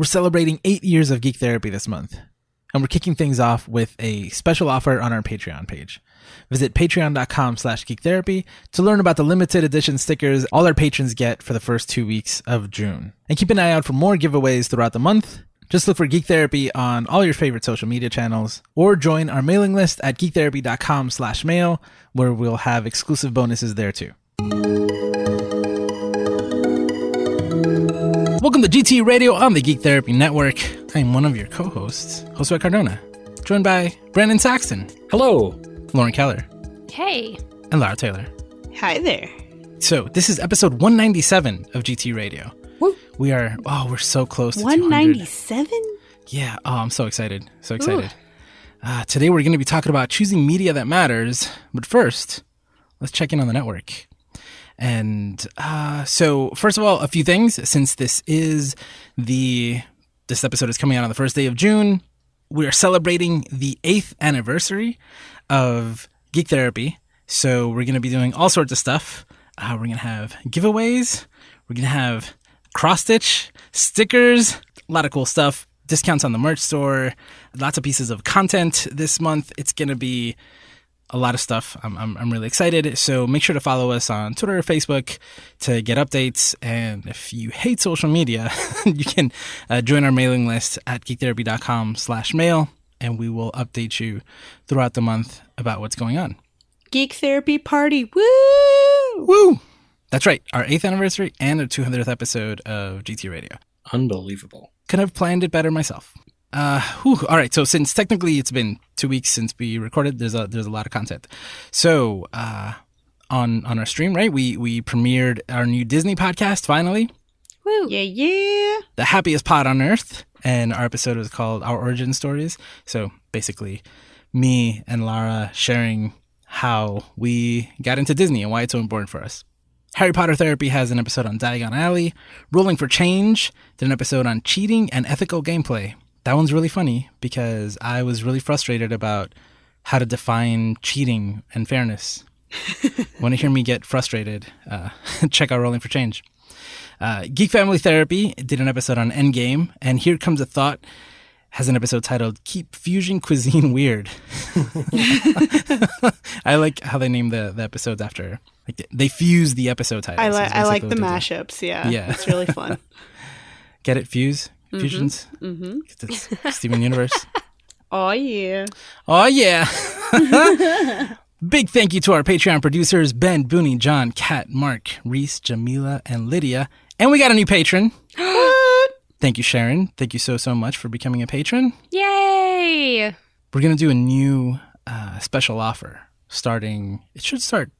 We're celebrating eight years of Geek Therapy this month, and we're kicking things off with a special offer on our Patreon page. Visit patreon.com slash geektherapy to learn about the limited edition stickers all our patrons get for the first two weeks of June. And keep an eye out for more giveaways throughout the month. Just look for Geek Therapy on all your favorite social media channels or join our mailing list at geektherapy.com slash mail where we'll have exclusive bonuses there too. Welcome to GT Radio on the Geek Therapy Network. I'm one of your co-hosts, Josue Cardona, joined by Brandon Saxton, Hello. Lauren Keller, Hey. and Lara Taylor. Hi there. So this is episode 197 of GT Radio. Woo. We are oh, we're so close to 200. 197? Yeah, oh, I'm so excited. So excited. Uh, today we're going to be talking about choosing media that matters. But first, let's check in on the network. And uh, so, first of all, a few things. Since this is the this episode is coming out on the first day of June, we are celebrating the eighth anniversary of Geek Therapy. So we're going to be doing all sorts of stuff. Uh, we're going to have giveaways. We're going to have cross stitch stickers, a lot of cool stuff. Discounts on the merch store, lots of pieces of content this month. It's going to be a lot of stuff. I'm, I'm, I'm really excited. So make sure to follow us on Twitter or Facebook to get updates. And if you hate social media, you can uh, join our mailing list at geektherapy.com slash mail and we will update you throughout the month about what's going on. Geek Therapy Party. Woo! Woo! That's right. Our eighth anniversary and our 200th episode of GT Radio. Unbelievable. Could have planned it better myself. Uh, whew, all right. So since technically it's been two weeks since we recorded, there's a there's a lot of content. So uh, on on our stream, right? We we premiered our new Disney podcast finally, Woo. Yeah, yeah. the happiest pod on earth, and our episode was called Our Origin Stories. So basically, me and Lara sharing how we got into Disney and why it's so important for us. Harry Potter Therapy has an episode on Diagon Alley. Rolling for Change did an episode on cheating and ethical gameplay. That one's really funny because I was really frustrated about how to define cheating and fairness. Want to hear me get frustrated? Uh, check out Rolling for Change. Uh, Geek Family Therapy did an episode on Endgame, and Here Comes a Thought has an episode titled "Keep Fusion Cuisine Weird." I like how they name the, the episodes after like they- fuse the episode titles. I, li- I like the what they do. mashups. Yeah. Yeah. It's really fun. Get it? Fuse fusions. mm-hmm. It's Steven Universe. Oh, yeah. Oh yeah. Big thank you to our Patreon producers Ben, Booney, John, Kat, Mark, Reese, Jamila, and Lydia. And we got a new patron. Thank you, Sharon. Thank you so so much for becoming a patron. Yay. We're gonna do a new uh, special offer starting. It should start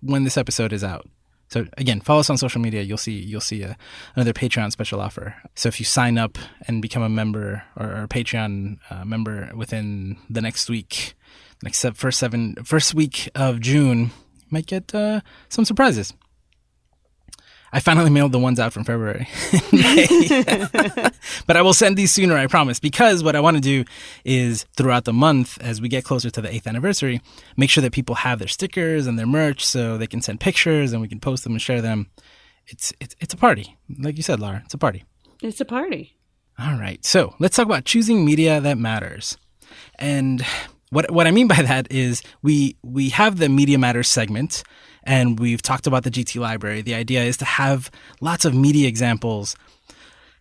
when this episode is out. So again, follow us on social media. You'll see you'll see a, another Patreon special offer. So if you sign up and become a member or, or a Patreon uh, member within the next week, next first seven first week of June, you might get uh, some surprises. I finally mailed the ones out from February, but I will send these sooner, I promise. Because what I want to do is throughout the month, as we get closer to the eighth anniversary, make sure that people have their stickers and their merch, so they can send pictures and we can post them and share them. It's it's it's a party, like you said, Laura. It's a party. It's a party. All right, so let's talk about choosing media that matters. And what what I mean by that is we we have the media matters segment, and we've talked about the GT library. The idea is to have lots of media examples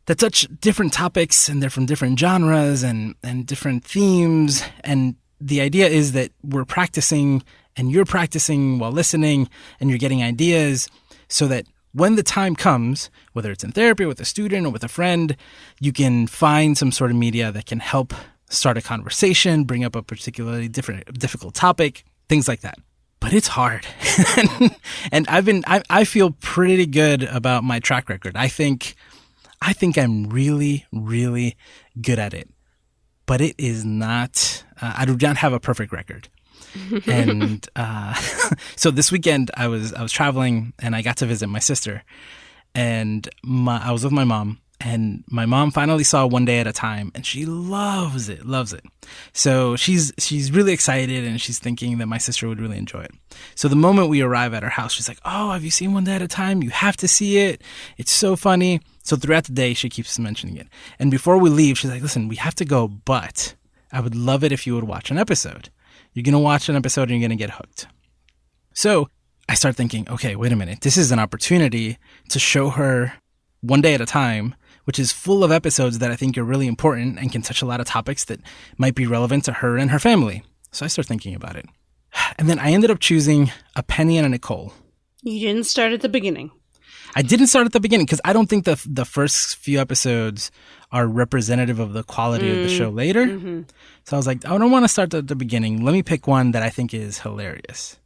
that touch different topics and they're from different genres and and different themes. And the idea is that we're practicing and you're practicing while listening and you're getting ideas so that when the time comes, whether it's in therapy with a student or with a friend, you can find some sort of media that can help start a conversation, bring up a particularly different difficult topic, things like that. But it's hard. and I've been I, I feel pretty good about my track record. I think I think I'm really, really good at it. But it is not uh, I do not have a perfect record. and uh, so this weekend I was I was traveling and I got to visit my sister, and my, I was with my mom. And my mom finally saw One Day at a Time, and she loves it, loves it. So she's she's really excited, and she's thinking that my sister would really enjoy it. So the moment we arrive at her house, she's like, "Oh, have you seen One Day at a Time? You have to see it. It's so funny." So throughout the day, she keeps mentioning it. And before we leave, she's like, listen, we have to go, but I would love it if you would watch an episode. You're going to watch an episode and you're going to get hooked. So I start thinking, okay, wait a minute. This is an opportunity to show her one day at a time, which is full of episodes that I think are really important and can touch a lot of topics that might be relevant to her and her family. So I start thinking about it. And then I ended up choosing a Penny and a Nicole. You didn't start at the beginning. I didn't start at the beginning because I don't think the the first few episodes are representative of the quality of the show later. Mm-hmm. So I was like, I don't want to start at the beginning. Let me pick one that I think is hilarious.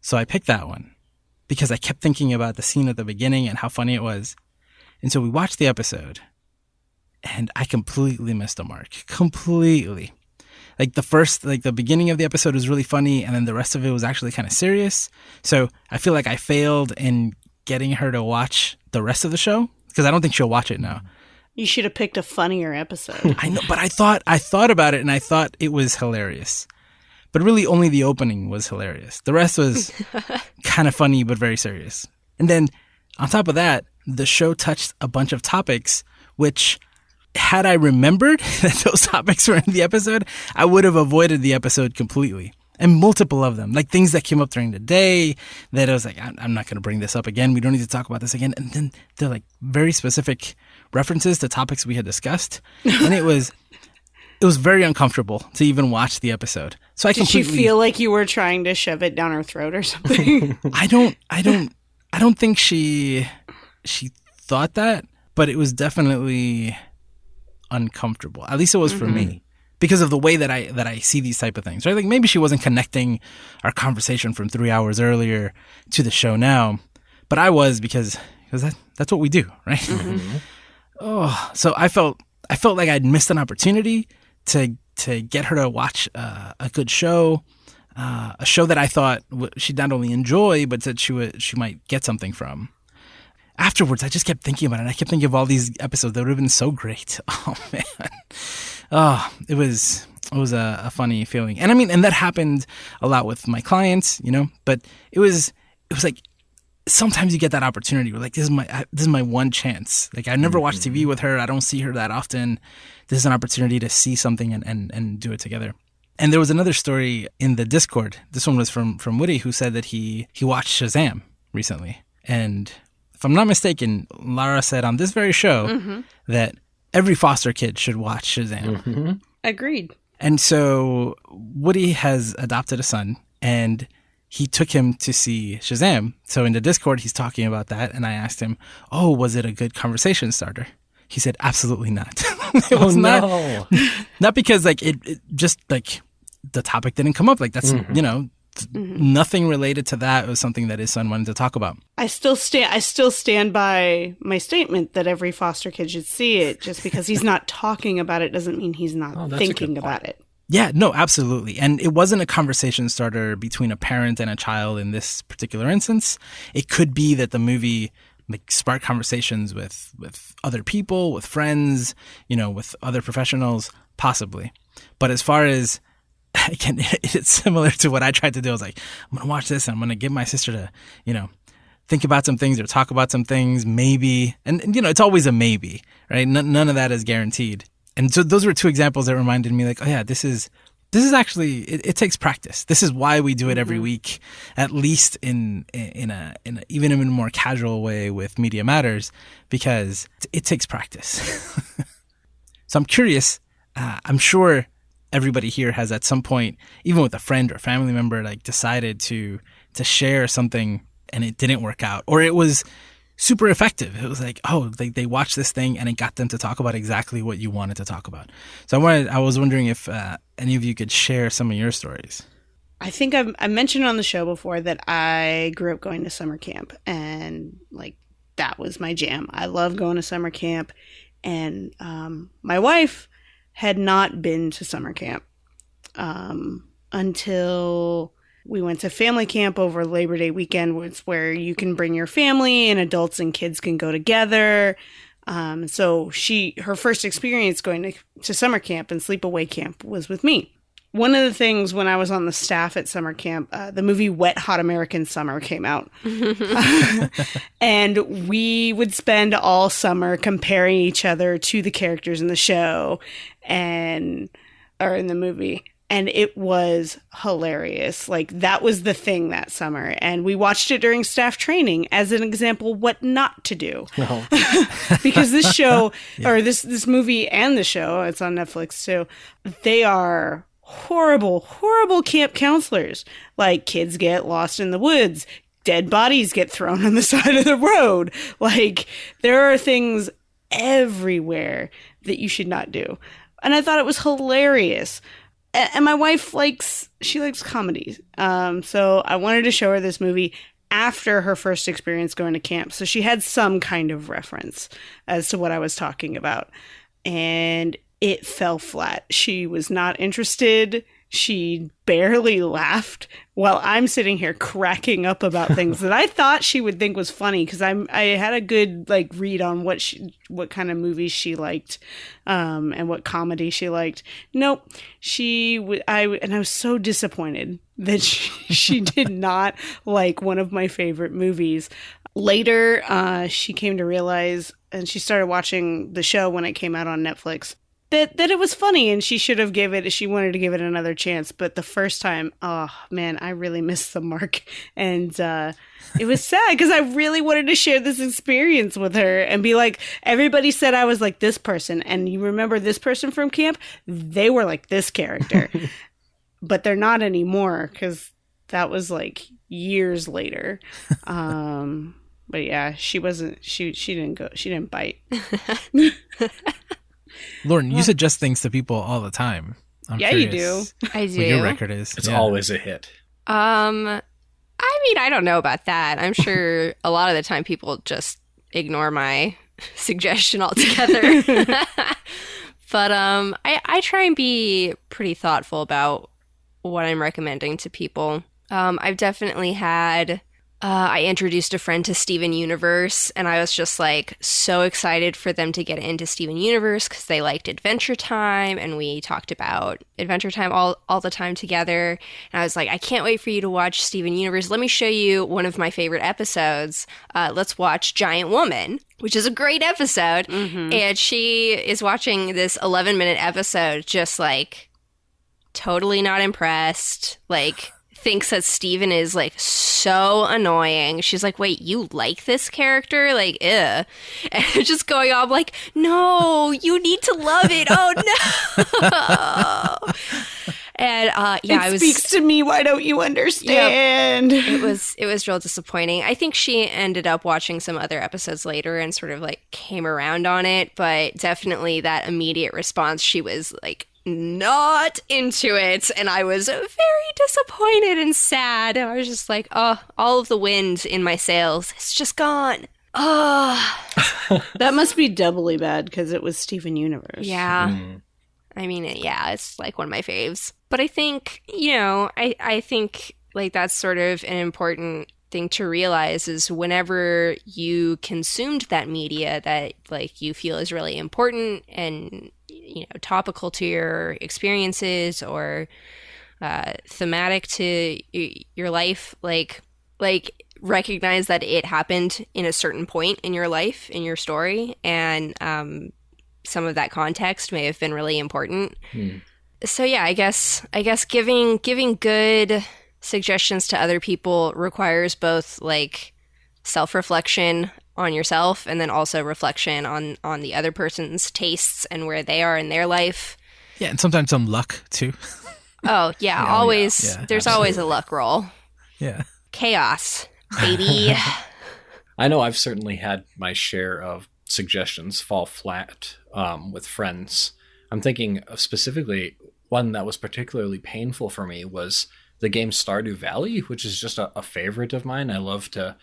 So I picked that one because I kept thinking about the scene at the beginning and how funny it was. And so we watched the episode and I completely missed the mark. Completely. Like the first, like the beginning of the episode was really funny and then the rest of it was actually kind of serious. So I feel like I failed in getting her to watch the rest of the show because I don't think she'll watch it now. You should have picked a funnier episode. I know, but I thought I thought about it and I thought it was hilarious. But really only the opening was hilarious. The rest was kind of funny but very serious. And then on top of that, the show touched a bunch of topics which had I remembered that those topics were in the episode, I would have avoided the episode completely. And multiple of them, like things that came up during the day that I was like, I'm, not going to bring this up again. We don't need to talk about this again. And then they're like very specific references to topics we had discussed. And it was, it was very uncomfortable to even watch the episode. So I Did she feel like you were trying to shove it down her throat or something? I don't, I don't, I don't think she, she thought that, but it was definitely uncomfortable. At least it was for me because of the way that I that I see these type of things. Right? Like maybe she wasn't connecting our conversation from three hours earlier to the show now, but I was because because that that's what we do, right? oh, so I felt I felt like I'd missed an opportunity to to get her to watch uh, a good show. Uh, a show that I thought w- she'd not only enjoy, but that she would she might get something from afterwards, I just kept thinking about it. I kept thinking of all these episodes that would have been so great. Oh man, oh, it was it was a, a funny feeling, and I mean, and that happened a lot with my clients, you know. But it was it was like sometimes you get that opportunity. We're like, this is my I- this is my one chance. Like I never watch TV mm-hmm. with her. I don't see her that often. This is an opportunity to see something and and, and do it together. And there was another story in the Discord. This one was from from Woody, who said that he he watched Shazam recently, and if I'm not mistaken, Lara said on this very show mm-hmm. that every foster kid should watch Shazam. Mm-hmm. Agreed. And so Woody has adopted a son and he took him to see Shazam. So in the Discord, he's talking about that. And I asked him, Oh, was it a good conversation starter? He said, Absolutely not. it was oh not, no! not because like it, it just like the topic didn't come up. Like that's, mm-hmm. you know, th- nothing related to that. Was something that his son wanted to talk about. I still stand. I still stand by my statement that every foster kid should see it. Just because he's not talking about it doesn't mean he's not Oh, that's a good thinking about it. Yeah, no, absolutely. And it wasn't a conversation starter between a parent and a child in this particular instance. It could be that the movie like sparked conversations with with other people, with friends, you know, with other professionals, possibly. But as far as again, it's similar to what I tried to do. I was like, I'm gonna watch this and I'm gonna get my sister to, you know, think about some things or talk about some things, maybe. And, and, you know, it's always a maybe, right? N- none of that is guaranteed. And so those were two examples that reminded me, like, oh yeah, this is this is actually it, it takes practice. This is why we do it every week, at least in in a in a, even in a more casual way with Media Matters, because it, it takes practice. so I'm curious. Uh, I'm sure everybody here has at some point, even with a friend or family member, like decided to to share something and it didn't work out, or it was super effective. It was like, oh, they, they watched this thing and it got them to talk about exactly what you wanted to talk about. So I wanted, I was wondering if uh, any of you could share some of your stories. I think I've, I mentioned on the show before that I grew up going to summer camp and like that was my jam. I love going to summer camp. And um, my wife had not been to summer camp um, until we went to family camp over Labor Day weekend, was where you can bring your family and adults and kids can go together. Um, so she, her first experience going to, to summer camp and sleepaway camp was with me one of the things when I was on the staff at summer camp, uh, the movie Wet Hot American Summer came out. and we would spend all summer comparing each other to the characters in the show and or in the movie and it was hilarious. Like that was the thing that summer, and we watched it during staff training as an example what not to do. No. because this show or this this movie and the show, it's on Netflix too. They are horrible, horrible camp counselors. Like kids get lost in the woods, dead bodies get thrown on the side of the road. Like there are things everywhere that you should not do. And I thought it was hilarious and my wife likes she likes comedies um so i wanted to show her this movie after her first experience going to camp so she had some kind of reference as to what i was talking about and it fell flat she was not interested she barely laughed while I'm sitting here cracking up about things that I thought she would think was funny because I'm I had a good like read on what she what kind of movies she liked um, and what comedy she liked. Nope, she w- I and I was so disappointed that she, she did not like one of my favorite movies. Later, uh, she came to realize and she started watching the show when it came out on Netflix that that it was funny and she should have give it she wanted to give it another chance but the first time oh man i really missed the mark. And uh it was sad because i really wanted to share this experience with her and be like everybody said i was like this person. And you remember this person from camp? They were like this character. But they're not anymore because that was like years later. Um but yeah she wasn't she she didn't go she didn't bite Lauren, you suggest things to people all the time. I'm Yeah, you do. I do. Your record is? It's Yeah. always a hit. Um, I mean, I don't know about that. I'm sure a lot of the time people just ignore my suggestion altogether. but um, I I try and be pretty thoughtful about what I'm recommending to people. Um, I've definitely had. Uh, I introduced a friend to Steven Universe, and I was just like so excited for them to get into Steven Universe because they liked Adventure Time, and we talked about Adventure Time all all the time together. And I was like, I can't wait for you to watch Steven Universe. Let me show you one of my favorite episodes. Uh, let's watch Giant Woman, which is a great episode. And she is watching this 11 minute episode, just like totally not impressed. Like, thinks that Steven is like so annoying. She's like, wait, you like this character? Like, ew. And just going on like, no, you need to love it. Oh no. and uh yeah, it I was speaks to me why don't you understand it was it was real disappointing. I think she ended up watching some other episodes later and sort of like came around on it, but definitely that immediate response she was like not into it and I was very disappointed and sad. And I was just like, "Oh, all of the wind in my sails is just gone." Oh, that must be doubly bad because it was steven universe yeah. Mm. I mean, yeah, it's like one of my faves. But I think, you know, I, I think like that's sort of an important thing to realize is whenever you consumed that media that like you feel is really important and you know topical to your experiences or uh, thematic to y- your life like like recognize that it happened in a certain point in your life in your story and um, some of that context may have been really important Hmm. so yeah i guess i guess giving giving good suggestions to other people requires both like self-reflection on yourself and then also reflection on on the other person's tastes and where they are in their life Yeah, and sometimes some luck too. oh yeah always yeah, there's always a luck roll Yeah. chaos baby I know I've certainly had my share of suggestions fall flat um, with friends. I'm thinking of specifically one that was particularly painful for me was the game Stardew Valley, which is just a, a favorite of mine. I love to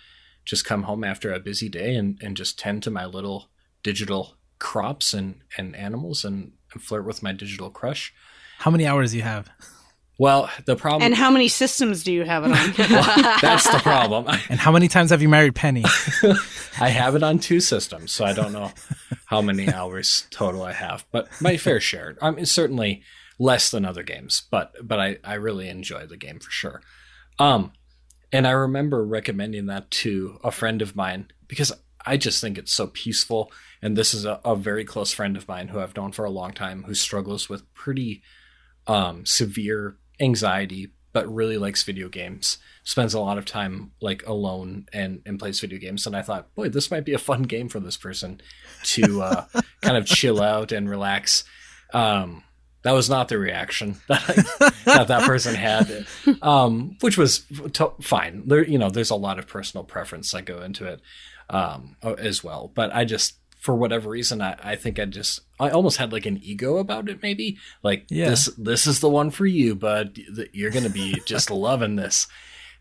just come home after a busy day and, and just tend to my little digital crops and, and animals and, and flirt with my digital crush. How many hours do you have? Well, the problem and how many systems do you have it on well, that's the problem. And how many times have you married Penny? I have it on two systems, so I don't know how many hours total I have, but my fair share. I mean, certainly less than other games, but but I I really enjoy the game for sure. Um, and I remember recommending that to a friend of mine because I just think it's so peaceful. And this is a, a very close friend of mine who I've known for a long time who struggles with pretty um, severe anxiety, but really likes video games. Spends a lot of time like alone and, and plays video games. And I thought, boy, this might be a fun game for this person to uh, kind of chill out and relax. Um, that was not the reaction that I, that, that person had, um, which was t- fine. There, you know, there's a lot of personal preference that go into it um, as well. But I just, for whatever reason, I, I think I just, I almost had like an ego about it. Maybe like Yeah. this, this is the one for you, bud. You're gonna be just loving this.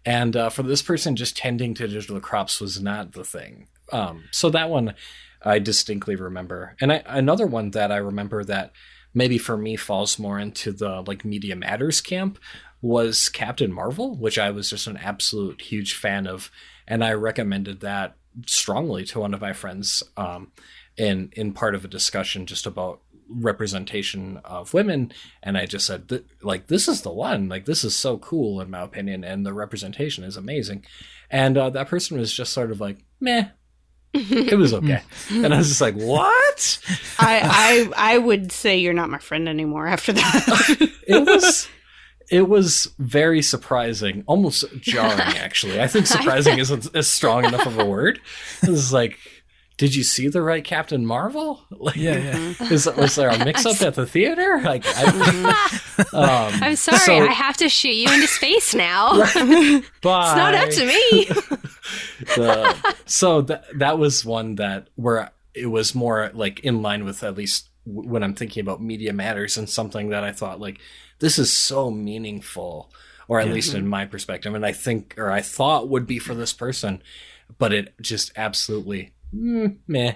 And uh, for this person, just tending to digital crops was not the thing. Um, so that one I distinctly remember. And I, another one that I remember that maybe for me falls more into the like media matters camp was Captain Marvel, which I was just an absolute huge fan of, and I recommended that strongly to one of my friends um, in in part of a discussion just about representation of women and i just said like this is the one like this is so cool in my opinion and the representation is amazing. And uh, that person was just sort of like meh it was okay. And i was just like what? I, I I would say you're not my friend anymore after that. it was it was very surprising almost jarring actually. I think surprising isn't as strong enough of a word. It was like did you see the right captain marvel like Yeah, yeah. is, was there a mix-up at the theater like I, um, I'm sorry, so- I have to shoot you into space now. bye. It's not up to me. the, so that that was one that where it was more like in line with at least w- when I'm thinking about media matters and something that I thought like this is so meaningful or at least in my perspective and I think or I thought would be for this person but it just absolutely mm, meh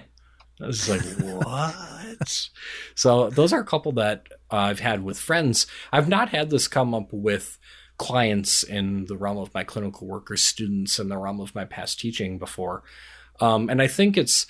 I was just like what so those are a couple that I've had with friends I've not had this come up with clients in the realm of my clinical work or students in the realm of my past teaching before. Um, and I think it's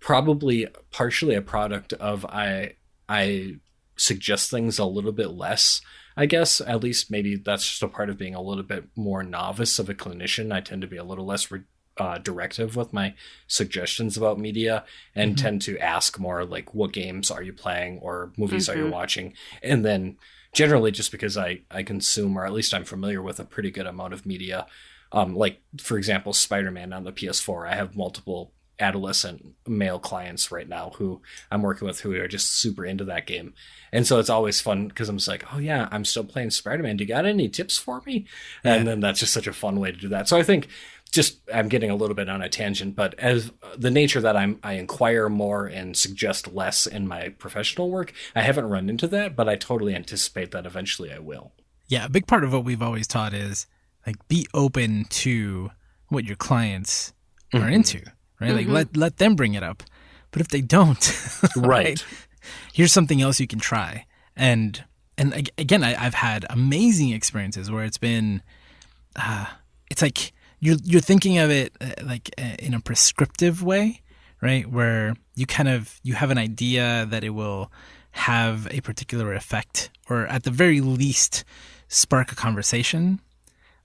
probably partially a product of I I suggest things a little bit less. I guess at least maybe that's just a part of being a little bit more novice of a clinician. I tend to be a little less re- uh, directive with my suggestions about media and tend to ask more like, "What games are you playing?" or "Movies are you Mhm. watching?" and then generally just because I, I consume or at least I'm familiar with a pretty good amount of media. Um, like for example, Spider-Man on the PS4. I have multiple adolescent male clients right now who I'm working with who are just super into that game. And so it's always fun because I'm just like, oh yeah, I'm still playing Spider-Man. Do you got any tips for me? And then that's just such a fun way to do that. So I think just I'm getting a little bit on a tangent, but as the nature that I'm I inquire more and suggest less in my professional work, I haven't run into that, but I totally anticipate that eventually I will. Yeah, a big part of what we've always taught is like be open to what your clients are Mhm. into, right? Like let let them bring it up. But if they don't, Right. here's something else you can try. And and again, I, I've had amazing experiences where it's been, uh, it's like you're you're thinking of it uh, like uh, in a prescriptive way, right? Where you kind of you have an idea that it will have a particular effect, or at the very least, spark a conversation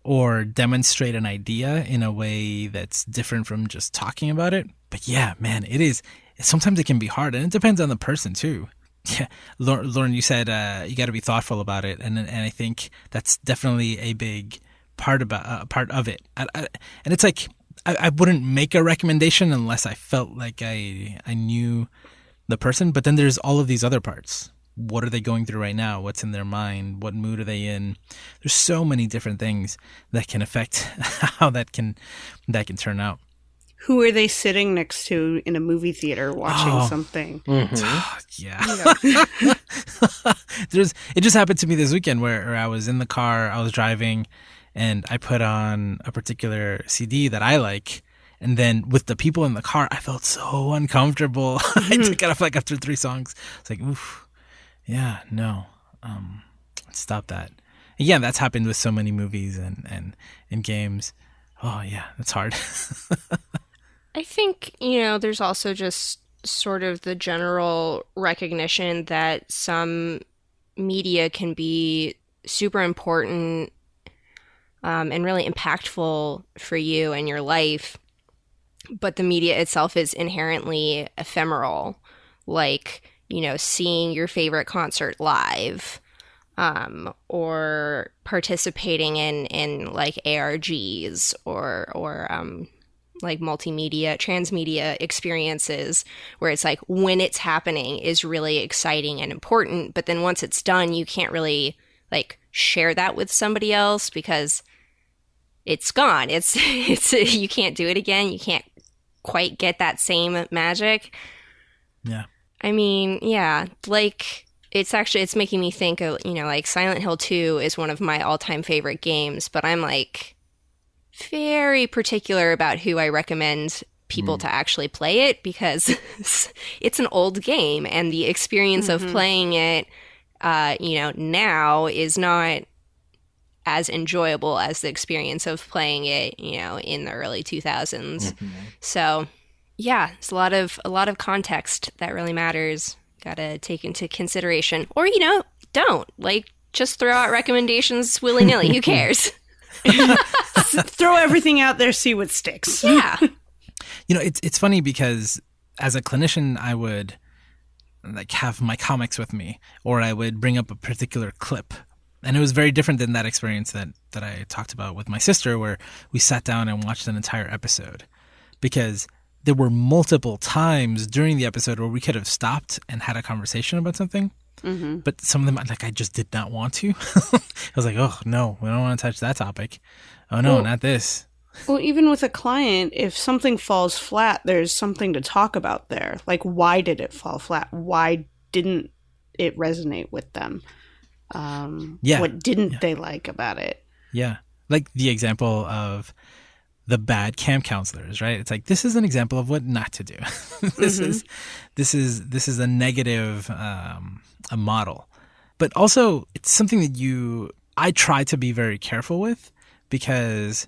or demonstrate an idea in a way that's different from just talking about it. But yeah, man, it is. Sometimes it can be hard, and it depends on the person too. Yeah, Lauren, you said uh, you got to be thoughtful about it, and and I think that's definitely a big part about uh, part of it. I, I, and it's like I, I wouldn't make a recommendation unless I felt like I I knew the person. But then there's all of these other parts. What are they going through right now? What's in their mind? What mood are they in? There's so many different things that can affect how that can that can turn out. Who are they sitting next to in a movie theater watching Oh. something? yeah. There's it just happened to me this weekend where, where I was in the car, I was driving, and I put on a particular CD that I like. And then with the people in the car, I felt so uncomfortable. I took it off like after three songs. It's like, oof, yeah, no, um, stop that. Yeah, that's happened with so many movies and and and games. Oh yeah, that's hard. I think, you know, there's also just sort of the general recognition that some media can be super important um, and really impactful for you and your life, but the media itself is inherently ephemeral. Like, you know, seeing your favorite concert live um, or participating in, in like ARGs or, or um, like multimedia, transmedia experiences where it's like when it's happening is really exciting and important. But then once it's done, you can't really like share that with somebody else because it's gone. It's, it's, you can't do it again. You can't quite get that same magic. Yeah. I mean, yeah, like it's actually it's making me think of, you know, like Silent Hill 2 is one of my all-time favorite games, but I'm like very particular about who I recommend people mm. to actually play it because it's an old game and the experience mm-hmm. of playing it uh, you know, now is not as enjoyable as the experience of playing it, you know, in the early 2000s. Mm-hmm. So, yeah, it's a lot of a lot of context that really matters. Got to take into consideration, or you know, don't like just throw out recommendations willy nilly. Who cares? throw everything out there, see what sticks. Yeah. you know, it's it's funny because as a clinician, I would like have my comics with me, or I would bring up a particular clip and it was very different than that experience that that I talked about with my sister, where we sat down and watched an entire episode, because there were multiple times during the episode where we could have stopped and had a conversation about something. Mm-hmm. But some of them, like, I just did not want to. I was like, oh, no, we don't want to touch that topic. Oh, no, well, not this. Well, even with a client, if something falls flat, there's something to talk about there. Like, why did it fall flat? Why didn't it resonate with them? Um, yeah. What didn't yeah. they like about it? Yeah. Like the example of the bad camp counselors, right? It's like this is an example of what not to do. this mm-hmm. is this is this is a negative um, a model, but also it's something that you I try to be very careful with because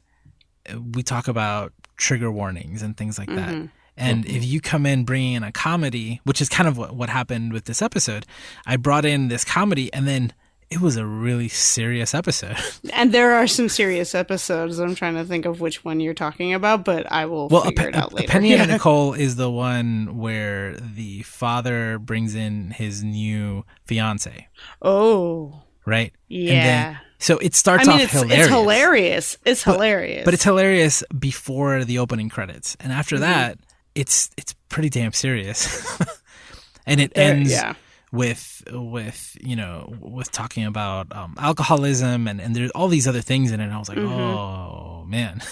we talk about trigger warnings and things like mm-hmm. that. And mm-hmm. if you come in bringing in a comedy, which is kind of what, what happened with this episode, I brought in this comedy and then it was a really serious episode. And there are some serious episodes. I'm trying to think of which one you're talking about, but I will well, figure a, it out later. Penny and Nicole is the one where the father brings in his new fiance. Oh. Right? Yeah. Then, so it starts I mean, off it's, hilarious. It's hilarious. It's but, hilarious. But it's hilarious before the opening credits. And after mm-hmm. that, it's it's pretty damn serious. and it there, ends yeah with with you know with talking about um, alcoholism and and there's all these other things in it. And I was like, mm-hmm. oh man.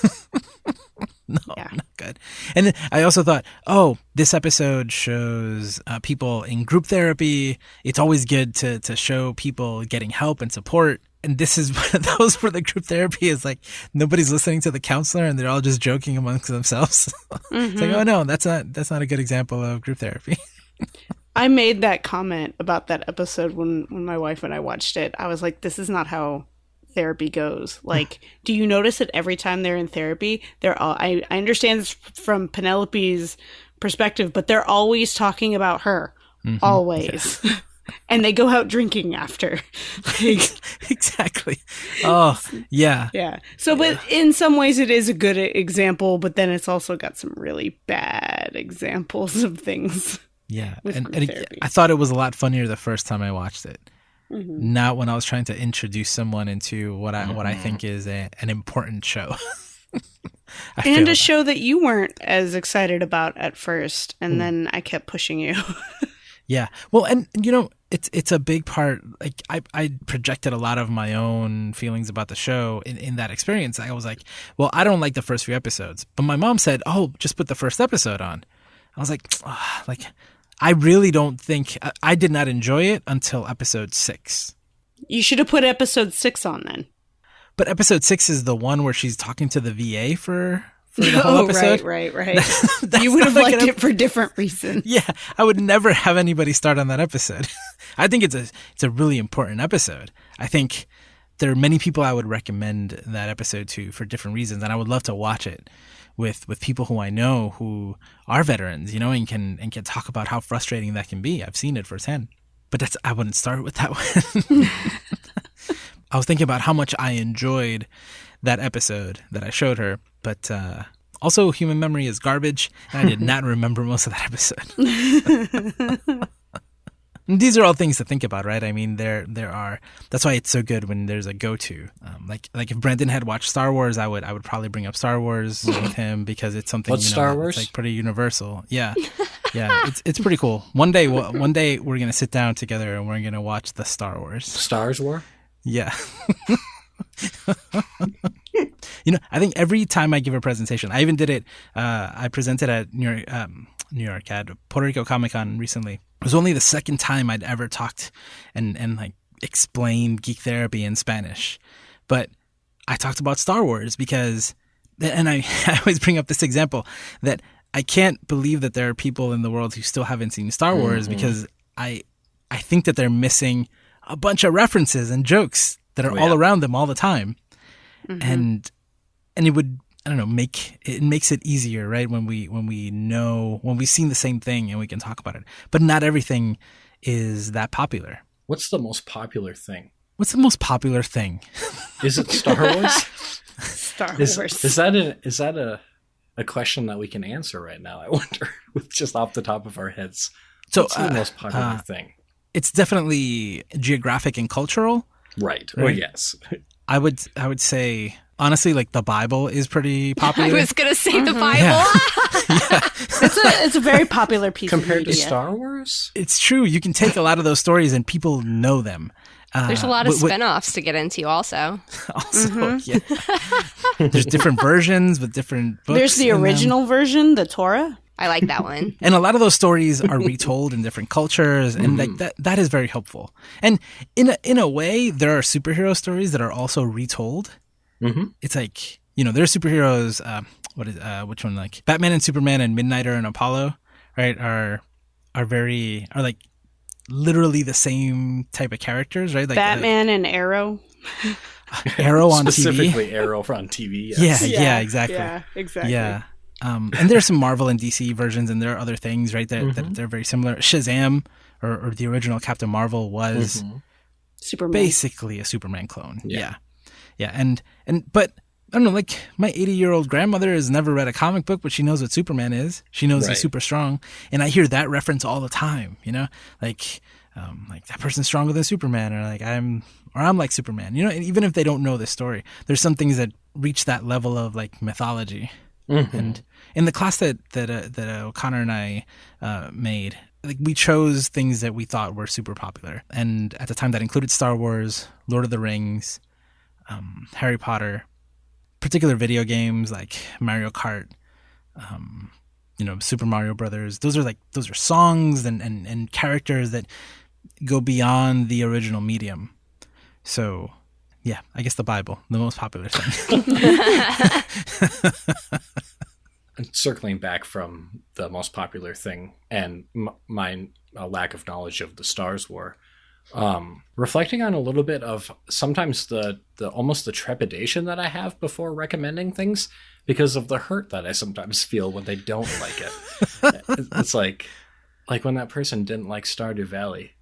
no, yeah. not good. And I also thought, oh, this episode shows uh, people in group therapy. It's always good to to show people getting help and support. And this is one of those where the group therapy is like nobody's listening to the counselor and they're all just joking amongst themselves. Mm-hmm. it's like, mm-hmm. oh no, that's not that's not a good example of group therapy. I made that comment about that episode when when my wife and I watched it. I was like, this is not how therapy goes. Like, do you notice that every time they're in therapy, they're all I, I understand this from Penelope's perspective, but they're always talking about her. Mm-hmm. Always. Yeah. and they go out drinking after. exactly. Oh, yeah. Yeah. So, but in some ways, it is a good example, but then it's also got some really bad examples of things. Yeah, and, and I thought it was a lot funnier the first time I watched it. Mm-hmm. Not when I was trying to introduce someone into what I mm-hmm. what I think mm-hmm. is a, an important show. and a show that you weren't as excited about at first, and mm. then I kept pushing you. yeah, well, and you know, it's it's a big part. Like I I projected a lot of my own feelings about the show in in that experience. I was like, well, I don't like the first few episodes, but my mom said, oh, just put the first episode on. I was like, oh, like I really don't think uh, I did not enjoy it until episode six. You should have put episode six on then. But episode six is the one where she's talking to the VA for for the whole oh, episode. Right, right, right. you would have liked it for different reasons. Yeah, I would never have anybody start on that episode. I think it's a it's a really important episode. I think there are many people I would recommend that episode to for different reasons, and I would love to watch it with with people who I know who are veterans, you know, and can and can talk about how frustrating that can be. I've seen it firsthand. but that's I wouldn't start with that one. I was thinking about how much I enjoyed that episode that I showed her, but uh, also human memory is garbage, and I did not remember most of that episode. These are all things to think about, right? I mean, there there are. That's why it's so good when there's a go to. Um, like like if Brendan had watched Star Wars, I would I would probably bring up Star Wars with him because it's something. What's you know, Star that's, Wars? like pretty universal. Yeah, yeah. It's it's pretty cool. One day we'll- one day we're gonna sit down together and we're gonna watch the Star Wars. Stars War. Yeah. you know, I think every time I give a presentation, I even did it. Uh, I presented at New York, um, New York at Puerto Rico Comic Con recently. It was only the second time I'd ever talked and and like explained geek therapy in Spanish, but I talked about Star Wars because, and I, I always bring up this example that I can't believe that there are people in the world who still haven't seen Star Wars because I I think that they're missing a bunch of references and jokes that are Oh, all around them all the time, and and it would I don't know make it makes it easier right when we when we know when we've seen the same thing and we can talk about it, but not everything is that popular. What's the most popular thing? What's the most popular thing? Is it Star Wars? Star is, Wars. is that a is that a a question that we can answer right now? I wonder, with just off the top of our heads. So What's the uh, most popular uh, thing? it's definitely geographic and cultural. Right. Oh right. yes. I would I would say honestly like the Bible is pretty I popular. was gonna say the Bible. Yeah. it's a it's a very popular piece Compared of to. Star Wars. it's true. You can take a lot of those stories and people know them. Uh, There's a lot of what- what- spin-offs to get into also. Also, yeah. There's different versions with different books. There's the in them. original version, the Torah. I like that one. and a lot of those stories are retold in different cultures and like that that is very helpful and in a in a way there are superhero stories that are also retold Mhm. it's like you know there are superheroes um what is uh which one like batman and superman and midnighter and apollo right are are very are like literally the same type of characters right like Batman and Arrow. arrow on tv Specifically, Arrow on TV. yeah, Yes. yeah exactly Yeah, exactly. Yeah. Um, and there's some Marvel and DC versions, and there are other things, right? That, Mm-hmm. that they're very similar. Shazam, or, or the original Captain Marvel, was Mhm. Superman. basically a Superman clone. Yeah. Yeah. yeah, and and but I don't know. Like my 80 year old grandmother has never read a comic book, but she knows what Superman is. She knows Right. he's super strong, and I hear that reference all the time. You know, like um, like that person's stronger than Superman, or like I'm or I'm like Superman. You know, and even if they don't know the story, there's some things that reach that level of like mythology. Mhm. And in the class that that uh, that uh, O'Connor and I uh, made, like we chose things that we thought were super popular, and at the time that included Star Wars, Lord of the Rings, um, Harry Potter, particular video games like Mario Kart, um, you know, Super Mario Brothers. Those are like those are songs and, and, and characters that go beyond the original medium. So, yeah, I guess the Bible, the most popular thing. And circling back from the most popular thing and m- my uh, lack of knowledge of the Stars War, um, reflecting on a little bit of sometimes the, the almost the trepidation that I have before recommending things because of the hurt that I sometimes feel when they don't like it. it's like like when that person didn't like Stardew Valley.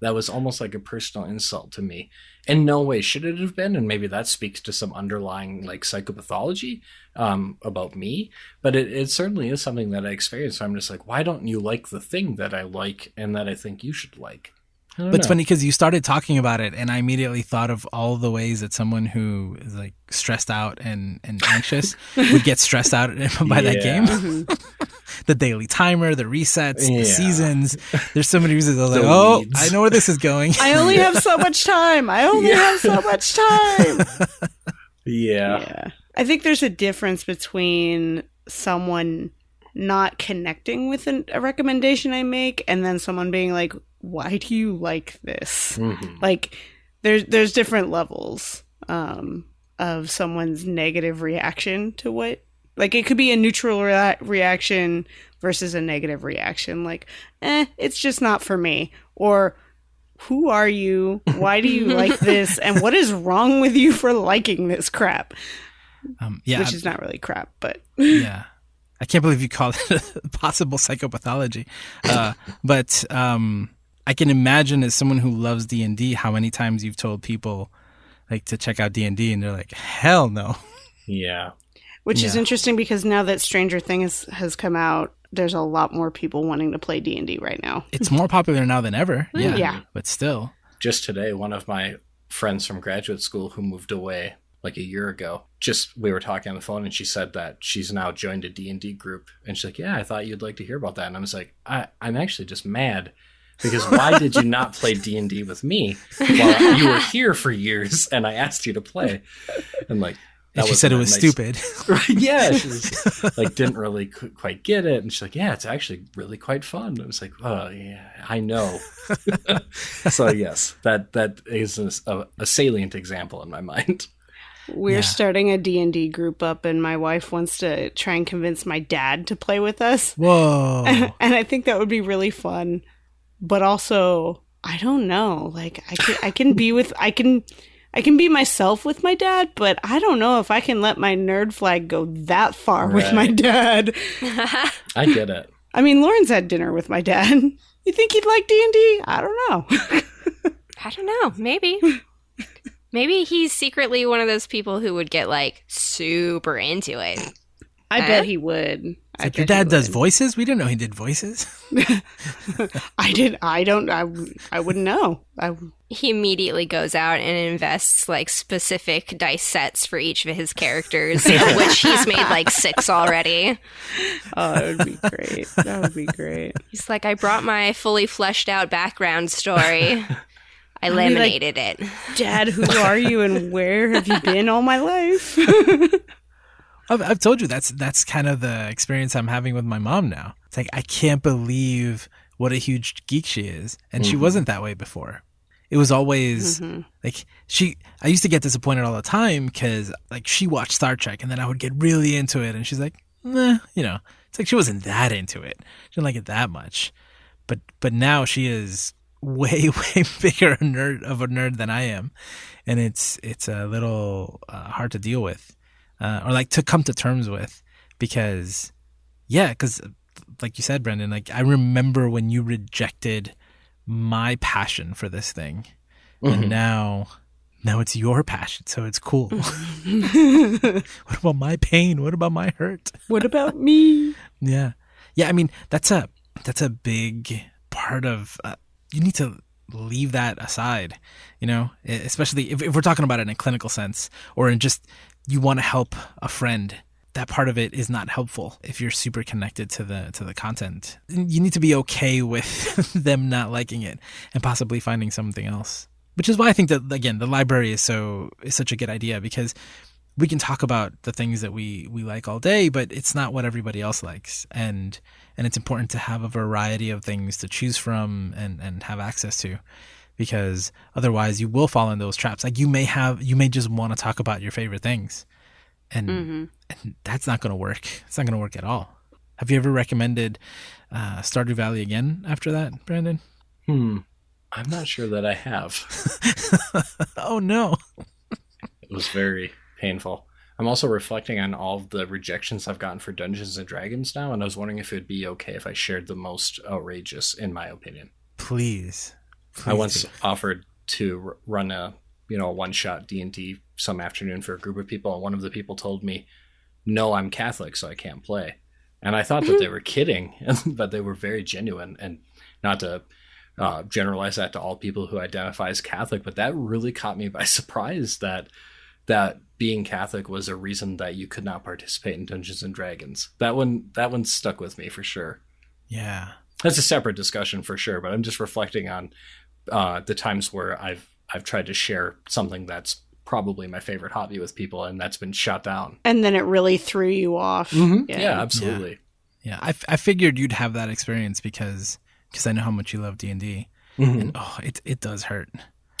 That was almost like a personal insult to me. In no way should it have been, and maybe that speaks to some underlying like psychopathology um, about me but it, it certainly is something that I experienced. So I'm just like, why don't you like the thing that I like and that I think you should like? I don't But it's funny because you started talking about it, and I immediately thought of all the ways that someone who is like stressed out and, and anxious would get stressed out by that Yeah. game. Mm-hmm. the daily timer, the resets, Yeah. the seasons. There's so many reasons. I was The like, oh, weeds. I know where this is going. I only have so much time. I only have so much time. Yeah. Yeah. I think there's a difference between someone not connecting with an, a recommendation I make and then someone being like, "Why do you like this?" Mhm. Like there's there's different levels um of someone's negative reaction to what like it could be a neutral rea- reaction versus a negative reaction like, "Eh, it's just not for me." Or who are you? Why do you like this? And what is wrong with you for liking this crap? Um, yeah, Which is not really crap, but yeah. I can't believe you called it possible psychopathology. Uh, but um, I can imagine as someone who loves D and D, how many times you've told people like to check out D and D, and they're like, "Hell no." Yeah. Which is interesting because now that Stranger Things has come out, there's a lot more people wanting to play D and D right now. It's more popular now than ever. Mm. Yeah, Yeah. but still, just today one of my friends from graduate school who moved away like a year ago just we were talking on the phone and she said that she's now joined a d&d group and she's like yeah i thought you'd like to hear about that and i was like I, i'm actually just mad because why did you not play d&d with me while you were here for years and i asked you to play and like and she said it was stupid. stupid. right yeah she was, like didn't really qu- quite get it and she's like yeah it's actually really quite fun i was like oh yeah i know so yes that that is a, a salient example in my mind We're Yeah. starting a D&D group up and my wife wants to try and convince my dad to play with us. Whoa. and I think that would be really fun. But also, I don't know. Like I can I can be with I can I can be myself with my dad, but I don't know if I can let my nerd flag go that far with my dad. i get it I mean, Lauren's had dinner with my dad. You think he'd like D&D? I don't know. I don't know. Maybe. Maybe he's secretly one of those people who would get like super into it. I Huh? bet he would. I Like, your dad does would. voices? We didn't know he did voices. I did. I don't. I. I wouldn't know. I. He immediately goes out and invests like specific dice sets for each of his characters, which he's made like six already. Oh, that would be great. That would be great. He's like, I brought my fully fleshed out background story. I be like- laminated it. Dad, who are you, and where have you been all my life? I've, I've told you that's that's kind of the experience I'm having with my mom now. It's like I can't believe what a huge geek she is, and she Mhm. wasn't that way before. It was always Mhm. like she. I used to get disappointed all the time because like she watched Star Trek, and then I would get really into it, and she's like, nah, you know, it's like she wasn't that into it. She didn't like it that much, but but now she is way way bigger a nerd of a nerd than I am, and it's it's a little uh, hard to deal with, uh, or like to come to terms with, because yeah, because like you said, Brendan, like I remember when you rejected my passion for this thing, and Mhm. now now it's your passion, so it's cool. what about my pain? What about my hurt? what about me? Yeah, yeah. I mean, that's a that's a big part of. Uh, you need to leave that aside. You know, especially if, if we're talking about it in a clinical sense, or in just you want to help a friend. That part of it is not helpful if you're super connected to the to the content. You need to be okay with them not liking it and possibly finding something else. Which is why I think that again the library is so is such a good idea because we can talk about the things that we we like all day, but it's not what everybody else likes, and and it's important to have a variety of things to choose from and and have access to, because otherwise you will fall in those traps. Like you may have you may just want to talk about your favorite things, and Mm-hmm. and that's not going to work. It's not going to work at all. Have you ever recommended uh, Stardew Valley again after that, Brandon? Hmm. I'm not sure that I have. oh no. It was very painful. I'm also reflecting on all of the rejections I've gotten for Dungeons and Dragons now, and I was wondering if it would be okay if I shared the most outrageous, in my opinion. Please. I once do. offered to r- run a you know a one shot D and D some afternoon for a group of people, and one of the people told me, "No, I'm Catholic, so I can't play." And I thought that they were kidding, but they were very genuine. And not to uh, generalize that to all people who identify as Catholic, but that really caught me by surprise that that being Catholic was a reason that you could not participate in Dungeons and Dragons. That one that one stuck with me for sure. Yeah. That's a separate discussion for sure, but I'm just reflecting on uh, the times where I've I've tried to share something that's probably my favorite hobby with people, and that's been shut down. And then it really threw you off. Yeah, absolutely. Yeah, I, f- I figured you'd have that experience because because I know how much you love D and D, and oh, it it does hurt.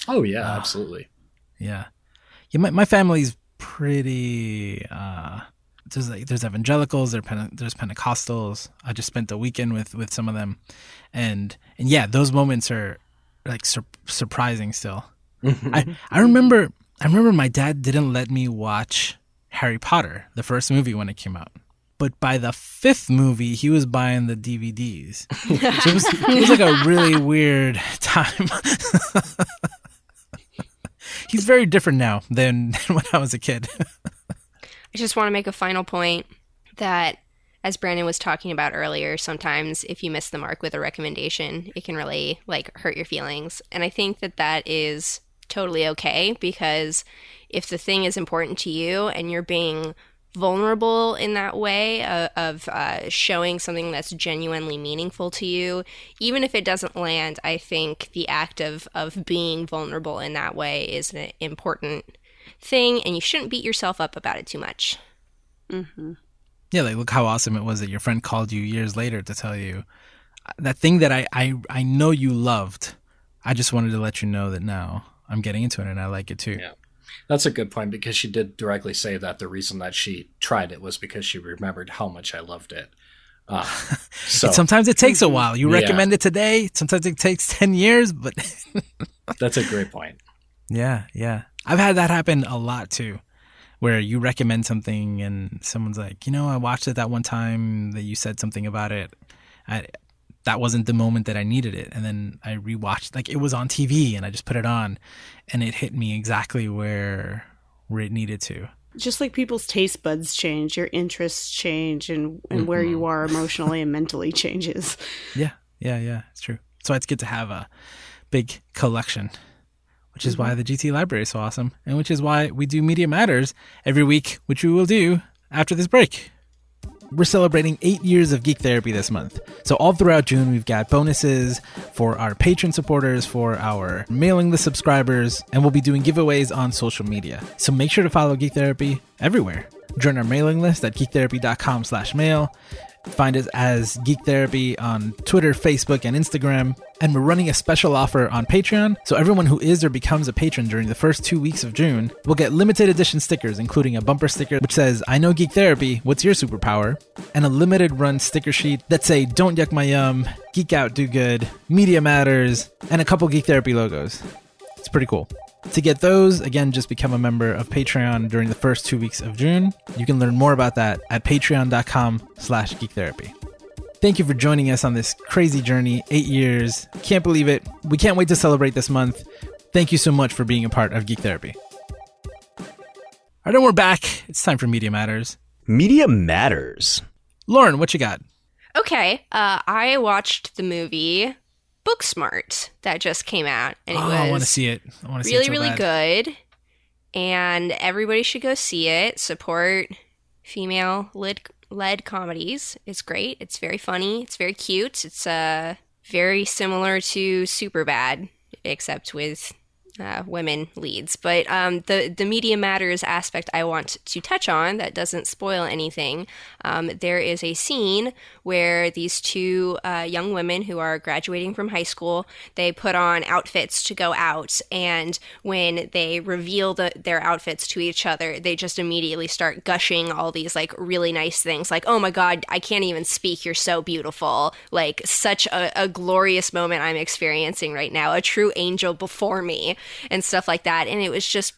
Oh yeah, Ah. absolutely. Yeah, yeah. My my family's pretty. uh There's like there's evangelicals, there Pente- there's Pentecostals. I just spent the weekend with with some of them, and and yeah, those moments are like sur- surprising still. Mm-hmm. I I remember I remember my dad didn't let me watch Harry Potter, the first movie when it came out. but by the fifth movie, he was buying the DVDs. so it was, it was like a really weird time. He's very different now than, than when I was a kid. I just want to make a final point that, as Brandon was talking about earlier, sometimes if you miss the mark with a recommendation, it can really like hurt your feelings. And I think that that is totally okay because if the thing is important to you and you're being vulnerable in that way uh, of uh, showing something that's genuinely meaningful to you even if it doesn't land i think the act of of being vulnerable in that way is an important thing and you shouldn't beat yourself up about it too much Mm-hmm. Yeah, like look how awesome it was that your friend called you years later to tell you that thing that I I, I know you loved. I just wanted to let you know that now I'm getting into it and I like it too. Yeah. That's a good point because she did directly say that the reason that she tried it was because she remembered how much I loved it. Uh, so Sometimes it takes a while. You Yeah. recommend it today. Sometimes it takes 10 years, but that's a great point. yeah, yeah. I've had that happen a lot too, where you recommend something and someone's like, you know, I watched it that one time that you said something about it. I, that wasn't the moment that I needed it. And then I rewatched, like it was on TV and I just put it on and it hit me exactly where, where it needed to. Just like people's taste buds change, your interests change, and, and where you mm-hmm. are emotionally and mentally changes. Yeah, yeah, yeah. It's true. So it's good to have a big collection, which is why mm-hmm. the GT library is so awesome, and which is why we do Media Matters every week, which we will do after this break. We're celebrating eight years of Geek Therapy this month. So, all throughout June, we've got bonuses for our patron supporters, for our mailing list subscribers, and we'll be doing giveaways on social media. So, make sure to follow Geek Therapy everywhere. Join our mailing list at geektherapy.com slash mail. Find us as Geek Therapy on Twitter, Facebook, and Instagram. And we're running a special offer on Patreon. So everyone who is or becomes a patron during the first two weeks of June will get limited edition stickers, including a bumper sticker which says, I know Geek Therapy, what's your superpower? And a limited run sticker sheet that say, Don't yuck my yum, Geek Out Do Good, Media Matters, and a couple Geek Therapy logos. It's pretty cool. To get those, again, just become a member of Patreon during the first two weeks of June. You can learn more about that at patreon.com slash geektherapy. Thank you for joining us on this crazy journey, eight years. Can't believe it. We can't wait to celebrate this month. Thank you so much for being a part of Geek Therapy. All right, and we're back. It's time for Media Matters. Media matters. Lauren, what you got? okay uh, i watched the movie booksmart that just came out and it oh, was I want to see it. I want to see really it so really bad. good. And everybody should go see it. Support female led led comedies. It's great. It's very funny. It's very cute. It's uh very similar to Superbad except with uh, women leads. But um, the the media matters aspect I want to touch on that doesn't spoil anything um, there is a scene where these two uh, young women who are graduating from high school they put on outfits to go out. And when they reveal the, their outfits to each other they just immediately start gushing all these like really nice things like oh my god i can't even speak. You're so beautiful. Like such a, a glorious moment i'm experiencing right now a true angel before me and stuff like that. And it was just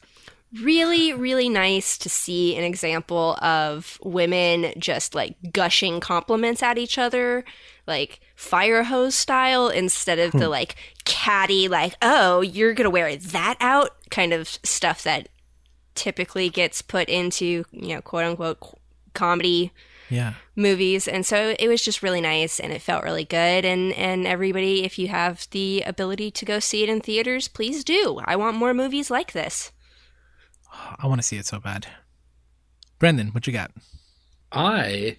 really really nice to see an example of women just like gushing compliments at each other like fire hose style instead of the hmm. like catty like oh you're gonna wear that out kind of stuff that typically gets put into you know quote unquote qu- comedy Yeah. movies and so it was just really nice and it felt really good and and everybody if you have the ability to go see it in theaters please do i want more movies like this I want to see it so bad. Brendan, what you got? I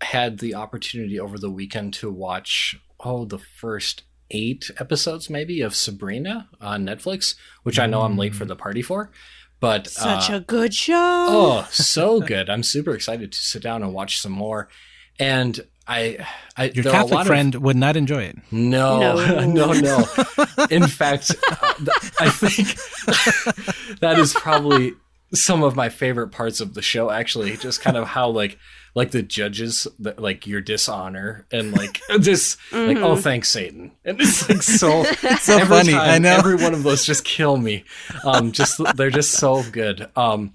had the opportunity over the weekend to watch oh the first eight episodes maybe of Sabrina on Netflix, which I know I'm late for the mm. party for, but Such uh, a good show. oh so good! I'm super excited to sit down and watch some more. And I, I Your there are a Catholic lot of- friend would not enjoy it. no, No. no, no. In fact, uh, th- I think that is probably some of my favorite parts of the show. Actually, just kind of how like like the judges that like your dishonor and like just like oh thanks Satan and it's like so so every funny, I know. every one of those just kill me. Um, just they're just so good. Um,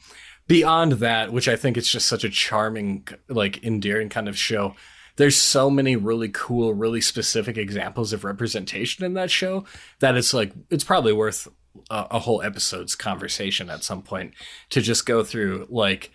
beyond that, which I think it's just such a charming, like endearing kind of show. There's so many really cool, really specific examples of representation in that show that it's like it's probably worth a, a whole episode's conversation at some point to just go through like,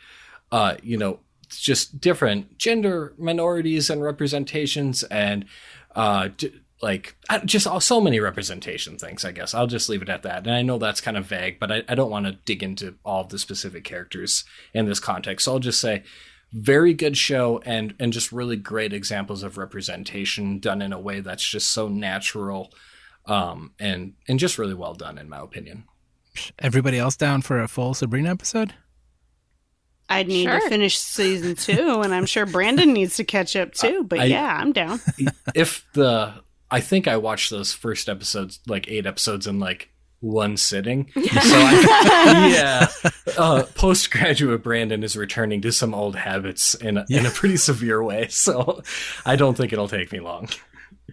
uh, you know, just different gender minorities and representations and uh, d- like just all, so many representation things i guess. I'll just leave it at that. And i know that's kind of vague but i, I don't want to dig into all the specific characters in this context. So i'll just say very good show and and just really great examples of representation done in a way that's just so natural um and and just really well done in my opinion Everybody else down for a full Sabrina episode? I'd need Sure. to finish season two, and I'm sure Brandon needs to catch up too. But I- yeah, I'm down. if the I think I watched those first episodes, like eight episodes in like one sitting. So I, yeah, uh, postgraduate Brandon is returning to some old habits in a, in a pretty severe way. So I don't think it'll take me long.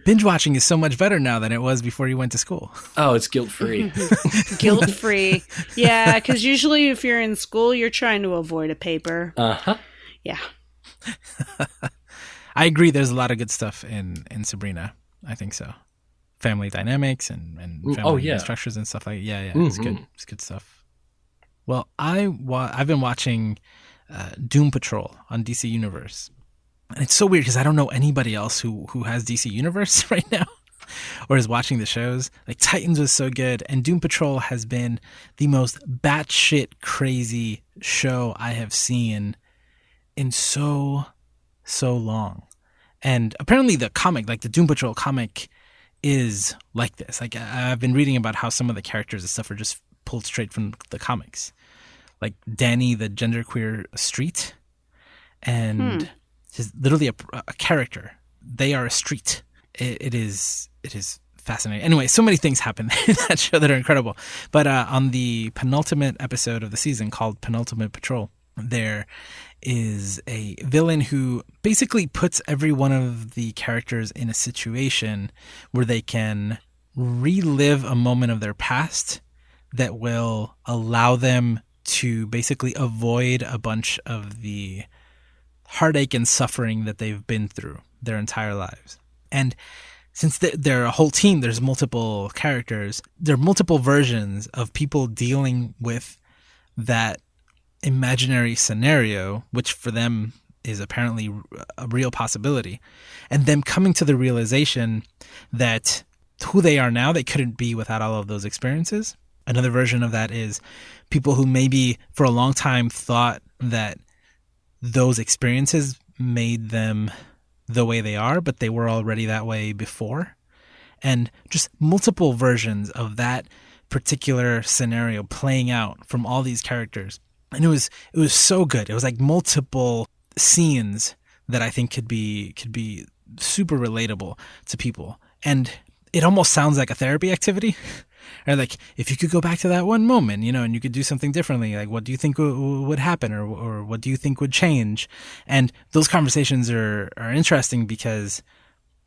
Binge watching is so much better now than it was before you went to school. Oh, it's guilt free. Guilt free. Yeah, because usually if you're in school, you're trying to avoid a paper. Uh huh. Yeah. I agree. There's a lot of good stuff in in Sabrina. I think so. Family dynamics and and Mm, family oh, yeah. structures and stuff like that. yeah yeah. It's good. Mhm. It's good stuff. Well, I wa- I've been watching uh, Doom Patrol on DC Universe, and it's so weird because I don't know anybody else who who has DC Universe right now. Or is watching the shows like Titans was so good, and Doom Patrol has been the most batshit crazy show I have seen in so so long. And apparently, the comic, like the Doom Patrol comic, is like this. Like I've been reading about how some of the characters and stuff are just pulled straight from the comics, like Danny, the genderqueer street, and hmm. Just literally a, a character. They are a street. It, it is. It is fascinating. Anyway, so many things happen in that show that are incredible. But uh, on the penultimate episode of the season called Penultimate Patrol, there is a villain who basically puts every one of the characters in a situation where they can relive a moment of their past that will allow them to basically avoid a bunch of the heartache and suffering that they've been through their entire lives. And since they're a whole team, there's multiple characters, there are multiple versions of people dealing with that imaginary scenario, which for them is apparently a real possibility, and them coming to the realization that who they are now, they couldn't be without all of those experiences. Another version of that is people who maybe for a long time thought that those experiences made them the way they are, but they were already that way before. And just multiple versions of that particular scenario playing out from all these characters. And it was it was so good. It was like multiple scenes that I think could be could be super relatable to people. And it almost sounds like a therapy activity. or like if you could go back to that one moment, you know, and you could do something differently, like what do you think w- would happen or or what do you think would change? And those conversations are are interesting because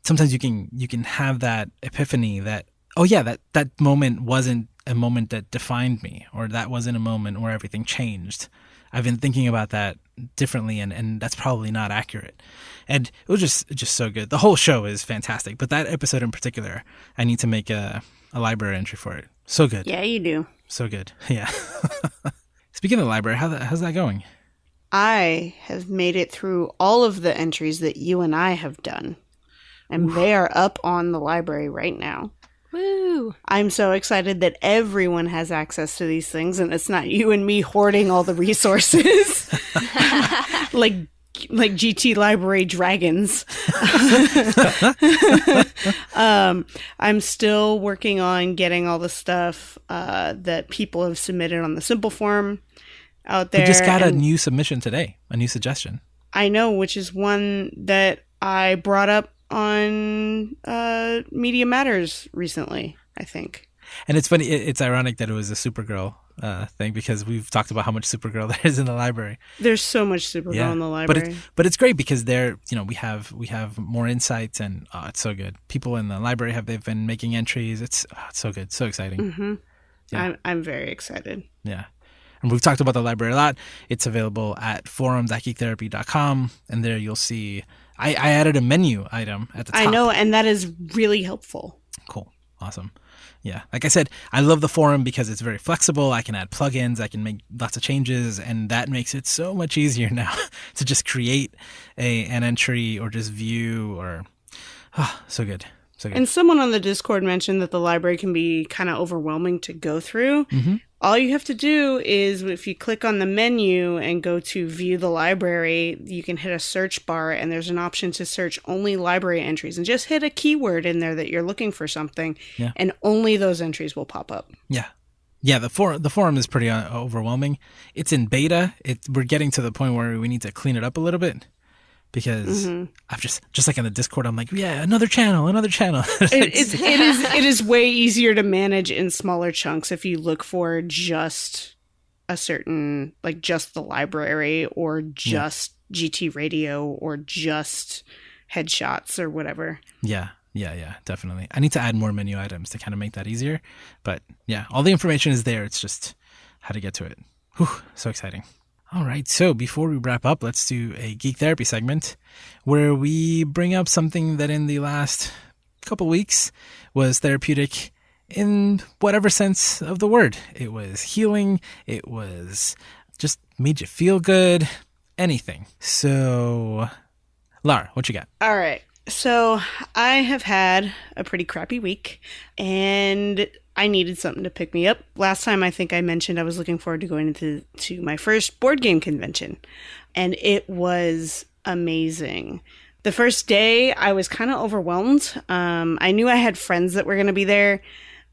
sometimes you can you can have that epiphany that oh yeah, that that moment wasn't a moment that defined me or that wasn't a moment where everything changed. I've been thinking about that differently and, and that's probably not accurate. And it was just just so good. The whole show is fantastic, but that episode in particular, I need to make a, a library entry for it. So good. Yeah, you do. So good. Yeah. Speaking of the library, how the, how's that going? I have made it through all of the entries that you and I have done, and they are up on the library right now. Woo! I'm so excited that everyone has access to these things, and it's not you and me hoarding all the resources like like GT Library dragons. um, I'm still working on getting all the stuff uh, that people have submitted on the simple form out there. We just got a new submission today, a new suggestion. I know, which is one that I brought up on uh, Media Matters recently. I think. And it's funny, it's ironic that it was a Supergirl uh, thing because we've talked about how much Supergirl there is in the library. There's so much Supergirl in the library, but it's but it's great because they're you know we have we have more insights and oh, it's so good. People in the library have they've been making entries. It's, oh, it's so good, so exciting. hmm Yeah. I'm I'm very excited. Yeah. And we've talked about the library a lot. It's available at forum.geektherapy.com. And there you'll see, I, I added a menu item at the top. I know, and that is really helpful. Cool. Awesome. Yeah. Like I said, I love the forum because it's very flexible. I can add plugins, I can make lots of changes, and that makes it so much easier now to just create a an entry or just view or ah, so good. So good. And someone on the Discord mentioned that the library can be kind of overwhelming to go through. Mm-hmm. All you have to do is if you click on the menu and go to view the library, you can hit a search bar and there's an option to search only library entries and just hit a keyword in there that you're looking for something Yeah. and only those entries will pop up. Yeah. Yeah, the forum the forum is pretty uh, overwhelming. It's in beta. It we're getting to the point where we need to clean it up a little bit because mm-hmm. I'm just just like on the Discord I'm like, yeah, another channel, another channel. It, it's, it is it is way easier to manage in smaller chunks if you look for just a certain like just the library or just GT radio or just headshots or whatever. yeah. Yeah, yeah, definitely. I need to add more menu items to kind of make that easier. But yeah, all the information is there. It's just how to get to it. Whew, so exciting. All right, so before we wrap up, let's do a geek therapy segment where we bring up something that in the last couple weeks was therapeutic in whatever sense of the word. It was healing, it was just made you feel good, anything. So, Lara, what you got? All right. So I have had a pretty crappy week and I needed something to pick me up. Last time I think I mentioned I was looking forward to going into to my first board game convention and it was amazing. The first day I was kind of overwhelmed. Um, I knew I had friends that were going to be there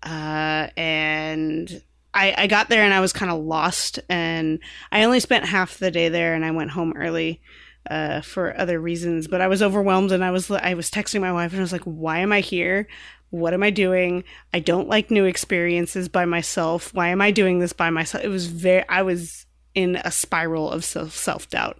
uh, and I, I got there and I was kind of lost and I only spent half the day there and I went home early uh, for other reasons. But I was overwhelmed, and I was I was texting my wife, and I was like, "Why am I here? What am I doing? I don't like new experiences by myself. Why am I doing this by myself?" It was very I was in a spiral of self doubt.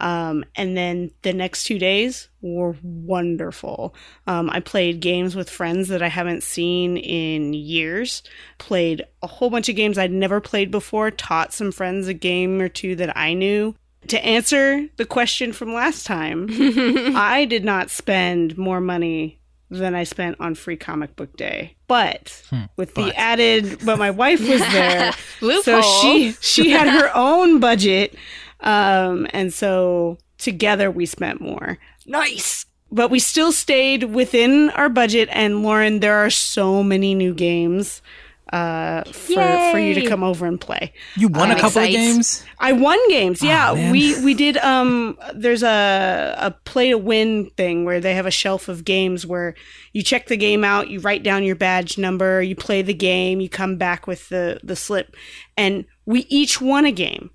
Um, and then the next two days were wonderful. Um, I played games with friends that I haven't seen in years. Played a whole bunch of games I'd never played before. Taught some friends a game or two that I knew to answer the question from last time, I did not spend more money than I spent on free comic book day. But with the added but my wife was there. so she she had her own budget. Um and so together we spent more. nice. But we still stayed within our budget and Lauren, there are so many new games uh for for you to come over and play. You won a I'm couple excited. of games? I won games. Yeah, man. we we did. Um, there's a a play to win thing where they have a shelf of games where you check the game out, you write down your badge number, you play the game, you come back with the the slip, and we each won a game.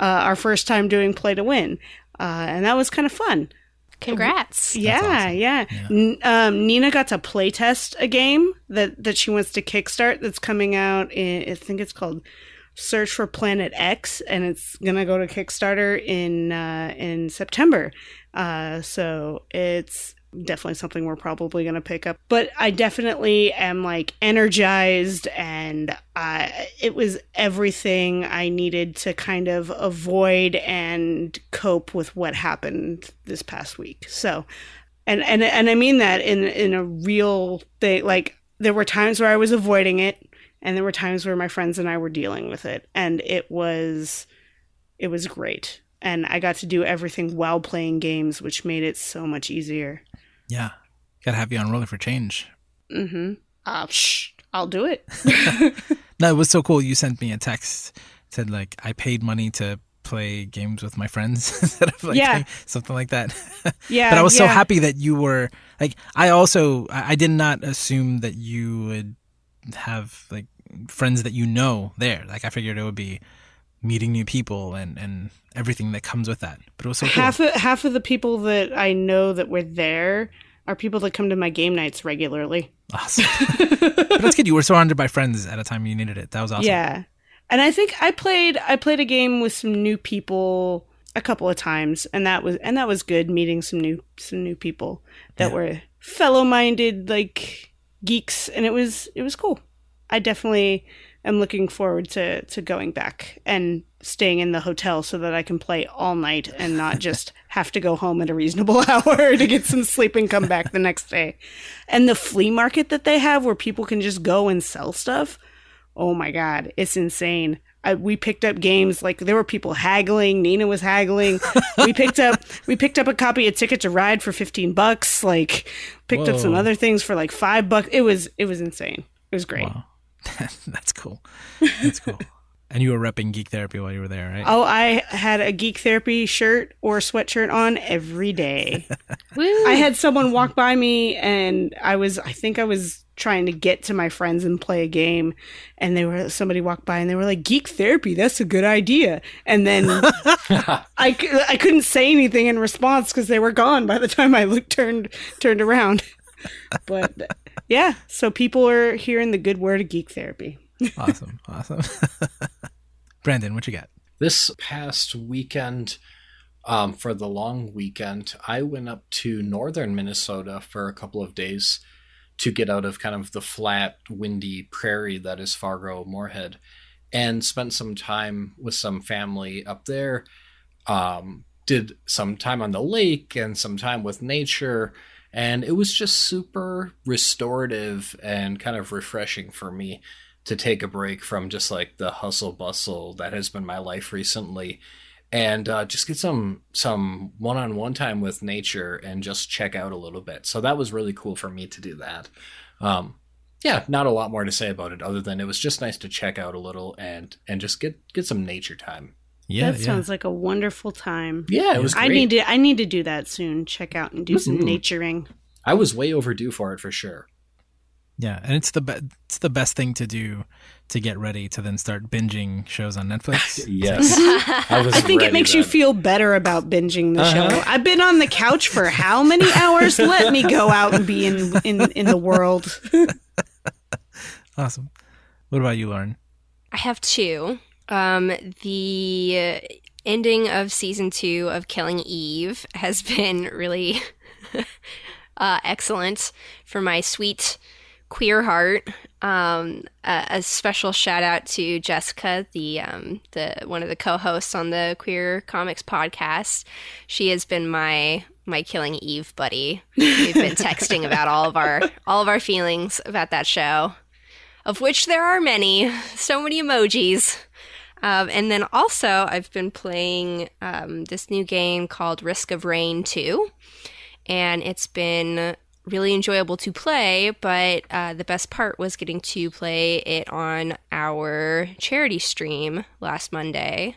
Uh, our first time doing play to win, uh, and that was kind of fun. Congrats. Yeah, awesome. yeah. N- um, Nina got to play test a game that that she wants to kickstart. That's coming out. In, I think it's called Search for Planet X, and it's gonna go to Kickstarter in uh, in September. Uh, so it's definitely something we're probably gonna pick up. But I definitely am like energized, and I it was everything I needed to kind of avoid and cope with what happened this past week. So and and and I mean that in in a real thing. Like there were times where I was avoiding it, and there were times where my friends and I were dealing with it, and it was it was great. And I got to do everything while playing games, which made it so much easier. Yeah. Gotta have you on Roller for Change. Mm-hmm. Uh, shh, I'll do it. No, it was so cool. You sent me a text said like I paid money to play games with my friends instead of like Yeah. something like that. Yeah, but I was so happy that you were like I also I did not assume that you would have like friends that you know there. Like I figured it would be meeting new people and and everything that comes with that. But it was so cool. half of, half of the people that I know that were there are people that come to my game nights regularly. Awesome. but that's good. You were surrounded by friends at a time you needed it. That was awesome. Yeah. And I think I played I played a game with some new people a couple of times and that was and that was good meeting some new some new people that Yeah. were fellow-minded like geeks and it was it was cool. I definitely am looking forward to to going back and staying in the hotel so that I can play all night and not just have to go home at a reasonable hour to get some sleep and come back the next day. And the flea market that they have where people can just go and sell stuff. Oh my god, it's insane. I, we picked up games like there were people haggling. Nina was haggling. we picked up we picked up a copy of Ticket to Ride for fifteen bucks. Like picked up some other things for like five bucks. It was it was insane. It was great. Wow. That's cool. That's cool. and you were repping Geek Therapy while you were there, right? Oh, I had a Geek Therapy shirt or sweatshirt on every day. I had someone walk by me and I was I think I was trying to get to my friends and play a game and they were somebody walked by and they were like geek therapy that's a good idea and then I, I couldn't say anything in response because they were gone by the time I looked turned turned around but yeah so people are hearing the good word of geek therapy awesome. Awesome. Brandon, what you got? This past weekend, um, for the long weekend, I went up to northern Minnesota for a couple of days to get out of kind of the flat, windy prairie that is Fargo Moorhead and spent some time with some family up there. Um, did some time on the lake and some time with nature. And it was just super restorative and kind of refreshing for me to take a break from just like the hustle bustle that has been my life recently and uh, just get some some one-on-one time with nature and just check out a little bit. So that was really cool for me to do that. Um, yeah not a lot more to say about it other than it was just nice to check out a little and and just get get some nature time Yeah, that yeah. sounds like a wonderful time yeah it was great. I need to I need to do that soon check out and do some Mhm. naturing i was way overdue for it for sure Yeah, and it's the be- it's the best thing to do to get ready to then start binging shows on Netflix. yes i was I think it ready makes you feel better about binging the Uh-huh. show. I've been on the couch for how many hours? Let me go out and be in in, in the world. Awesome. What about you, Lauren? I have two. Um, the ending of season two of Killing Eve has been really uh, excellent for my sweet queer heart. Um, a, a special shout out to Jessica, the um, the one of the co-hosts on the Queer Comics podcast. She has been my my Killing Eve buddy. We've been texting about all of our all of our feelings about that show of which there are many, so many emojis. Um, and then also, I've been playing um, this new game called Risk of Rain 2, and it's been really enjoyable to play. But uh, the best part was getting to play it on our charity stream last Monday.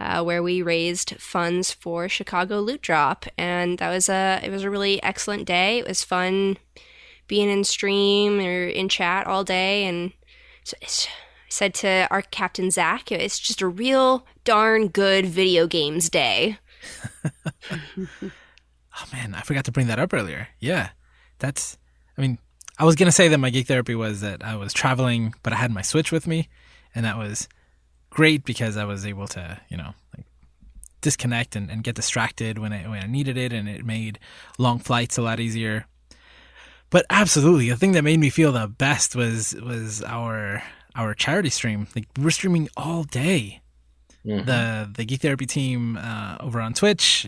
Uh, where we raised funds for Chicago Loot Drop, and that was a it was a really excellent day. It was fun being in stream or in chat all day and so it's, said to our captain Zach, it's just a real darn good video games day. Oh man, I forgot to bring that up earlier. Yeah, that's. I mean, I was gonna say that my geek therapy was that I was traveling, but I had my Switch with me, and that was great because I was able to, you know, like disconnect and, and get distracted when I when I needed it, and it made long flights a lot easier. But absolutely, the thing that made me feel the best was was our our charity stream. Like we we're streaming all day. Mhm. the the geek therapy team uh, over on twitch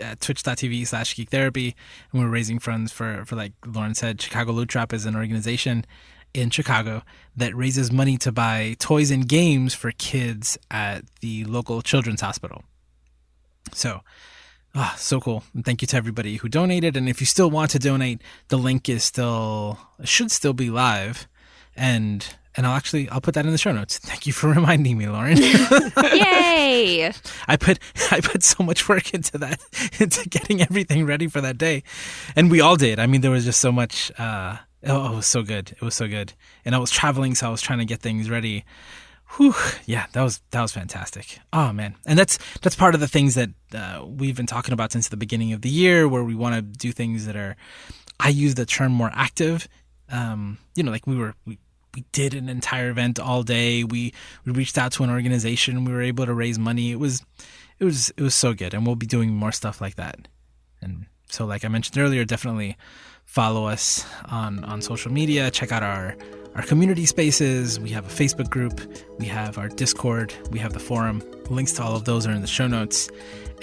at twitch.tv slash geek therapy. And we're raising funds for for like lauren said chicago loot drop is an organization in chicago that raises money to buy toys and games for kids at the local children's hospital. So ah, so cool. And thank you to everybody who donated. And if you still want to donate the link is still should still be live. And and I'll actually I'll put that in the show notes. Thank you for reminding me, Lauren. Yay! I put I put so much work into that into getting everything ready for that day, and we all did. I mean, there was just so much. Uh, oh, it was so good. It was so good, and I was traveling, so I was trying to get things ready. Whew, yeah, that was that was fantastic. Oh man, and that's that's part of the things that uh, we've been talking about since the beginning of the year, where we want to do things that are. I use the term more active. Um, you know, like we were we we did an entire event all day. We we reached out to an organization. We were able to raise money. It was it was it was so good, and we'll be doing more stuff like that. And so, like I mentioned earlier, definitely follow us on, on social media, check out our, our community spaces. We have a Facebook group, we have our Discord, we have the forum. Links to all of those are in the show notes.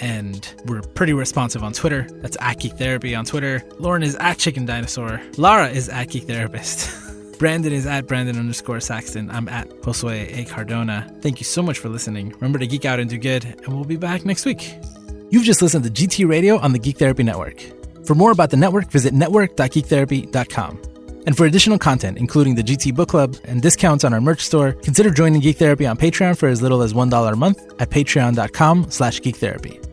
And we're pretty responsive on Twitter. That's at Geek Therapy on Twitter. Lauren is at Chicken Dinosaur. Lara is at Geek Therapist. Brandon is at Brandon underscore Saxton. I'm at Josue A. Cardona. Thank you so much for listening. Remember to geek out and do good, and we'll be back next week. You've just listened to GT Radio on the Geek Therapy Network. For more about the network, visit network.geektherapy.com. And for additional content, including the GT Book Club and discounts on our merch store, consider joining Geek Therapy on Patreon for as little as $1 a month at patreon.com slash geektherapy.